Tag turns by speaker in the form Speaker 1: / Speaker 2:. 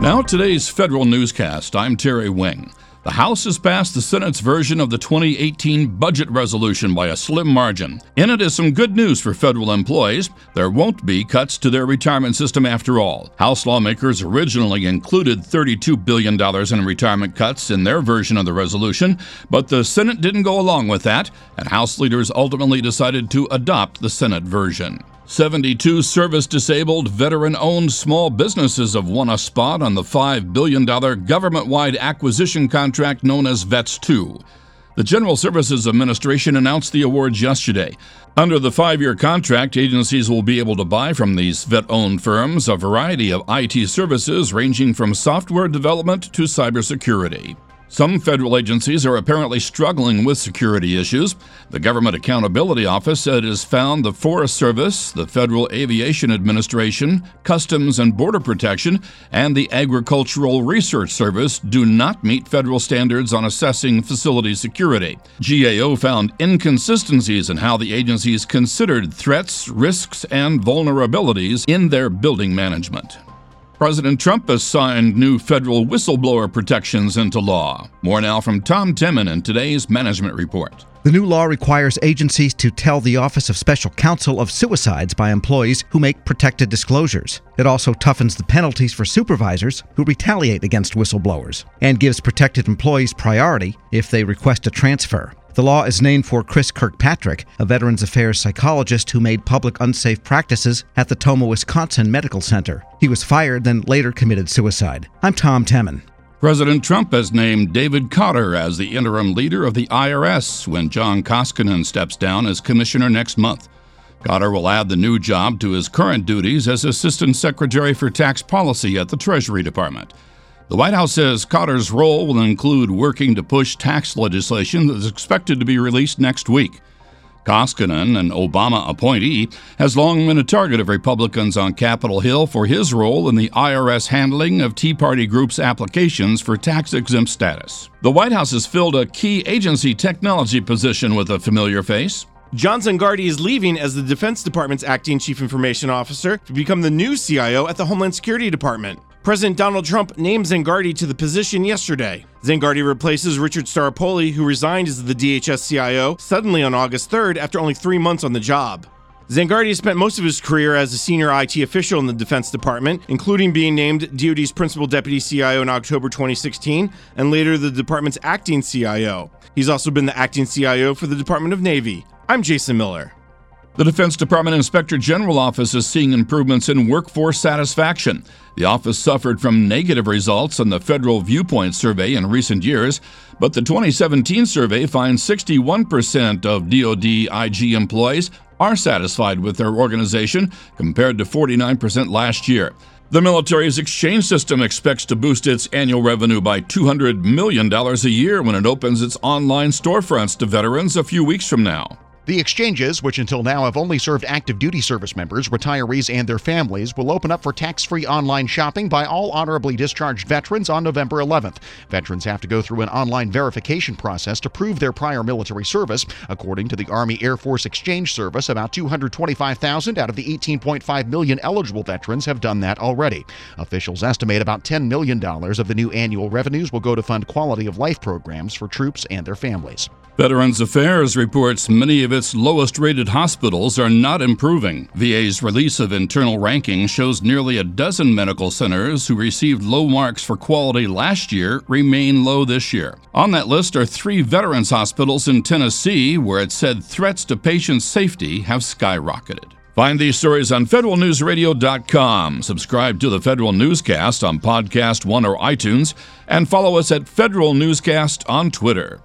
Speaker 1: Now, today's federal newscast. I'm Terry Wing. The House has passed the Senate's version of the 2018 budget resolution by a slim margin. In it is some good news for federal employees. There won't be cuts to their retirement system after all. House lawmakers originally included $32 billion in retirement cuts in their version of the resolution, but the Senate didn't go along with that, and House leaders ultimately decided to adopt the Senate version. 72 service disabled, veteran owned small businesses have won a spot on the $5 billion government wide acquisition contract known as VETS 2. The General Services Administration announced the awards yesterday. Under the five year contract, agencies will be able to buy from these vet owned firms a variety of IT services ranging from software development to cybersecurity. Some federal agencies are apparently struggling with security issues. The Government Accountability Office said it has found the Forest Service, the Federal Aviation Administration, Customs and Border Protection, and the Agricultural Research Service do not meet federal standards on assessing facility security. GAO found inconsistencies in how the agencies considered threats, risks, and vulnerabilities in their building management. President Trump has signed new federal whistleblower protections into law. More now from Tom Temin in today's Management Report.
Speaker 2: The new law requires agencies to tell the Office of Special Counsel of suicides by employees who make protected disclosures. It also toughens the penalties for supervisors who retaliate against whistleblowers and gives protected employees priority if they request a transfer. The law is named for Chris Kirkpatrick, a Veterans Affairs psychologist who made public unsafe practices at the Tomah, Wisconsin Medical Center. He was fired, then later committed suicide. I'm Tom Temin.
Speaker 1: President Trump has named David Kautter as the interim leader of the IRS when John Koskinen steps down as commissioner next month. Kautter will add the new job to his current duties as Assistant Secretary for Tax Policy at the Treasury Department. The White House says Kautter's role will include working to push tax legislation that is expected to be released next week. Koskinen, an Obama appointee, has long been a target of Republicans on Capitol Hill for his role in the IRS handling of Tea Party Group's applications for tax exempt status. The White House has filled a key agency technology position with a familiar face.
Speaker 3: John Zangardi is leaving as the Defense Department's acting chief information officer to become the new CIO at the Homeland Security Department. President Donald Trump named Zangardi to the position yesterday. Zangardi replaces Richard Staropoli, who resigned as the DHS CIO suddenly on August 3rd after only three months on the job. Zangardi spent most of his career as a senior IT official in the Defense Department, including being named DoD's principal deputy CIO in October 2016 and later the department's acting CIO. He's also been the acting CIO for the Department of Navy. I'm Jason Miller.
Speaker 1: The Defense Department Inspector General Office is seeing improvements in workforce satisfaction. The office suffered from negative results on the Federal Viewpoint Survey in recent years, but the 2017 survey finds 61% of DoD IG employees are satisfied with their organization, compared to 49% last year. The military's exchange system expects to boost its annual revenue by $200 million a year when it opens its online storefronts to veterans a few weeks from now.
Speaker 4: The exchanges, which until now have only served active duty service members, retirees, and their families, will open up for tax free online shopping by all honorably discharged veterans on November 11th. Veterans have to go through an online verification process to prove their prior military service. According to the Army Air Force Exchange Service, about 225,000 out of the 18.5 million eligible veterans have done that already. Officials estimate about $10 million of the new annual revenues will go to fund quality of life programs for troops and their families.
Speaker 1: Veterans Affairs reports many of its lowest rated hospitals are not improving. VA's release of internal ranking shows nearly a dozen medical centers who received low marks for quality last year remain low this year. On that list are three veterans hospitals in Tennessee where it said threats to patient safety have skyrocketed. Find these stories on federalnewsradio.com. Subscribe to the Federal Newscast on Podcast One or iTunes, and follow us at Federal Newscast on Twitter.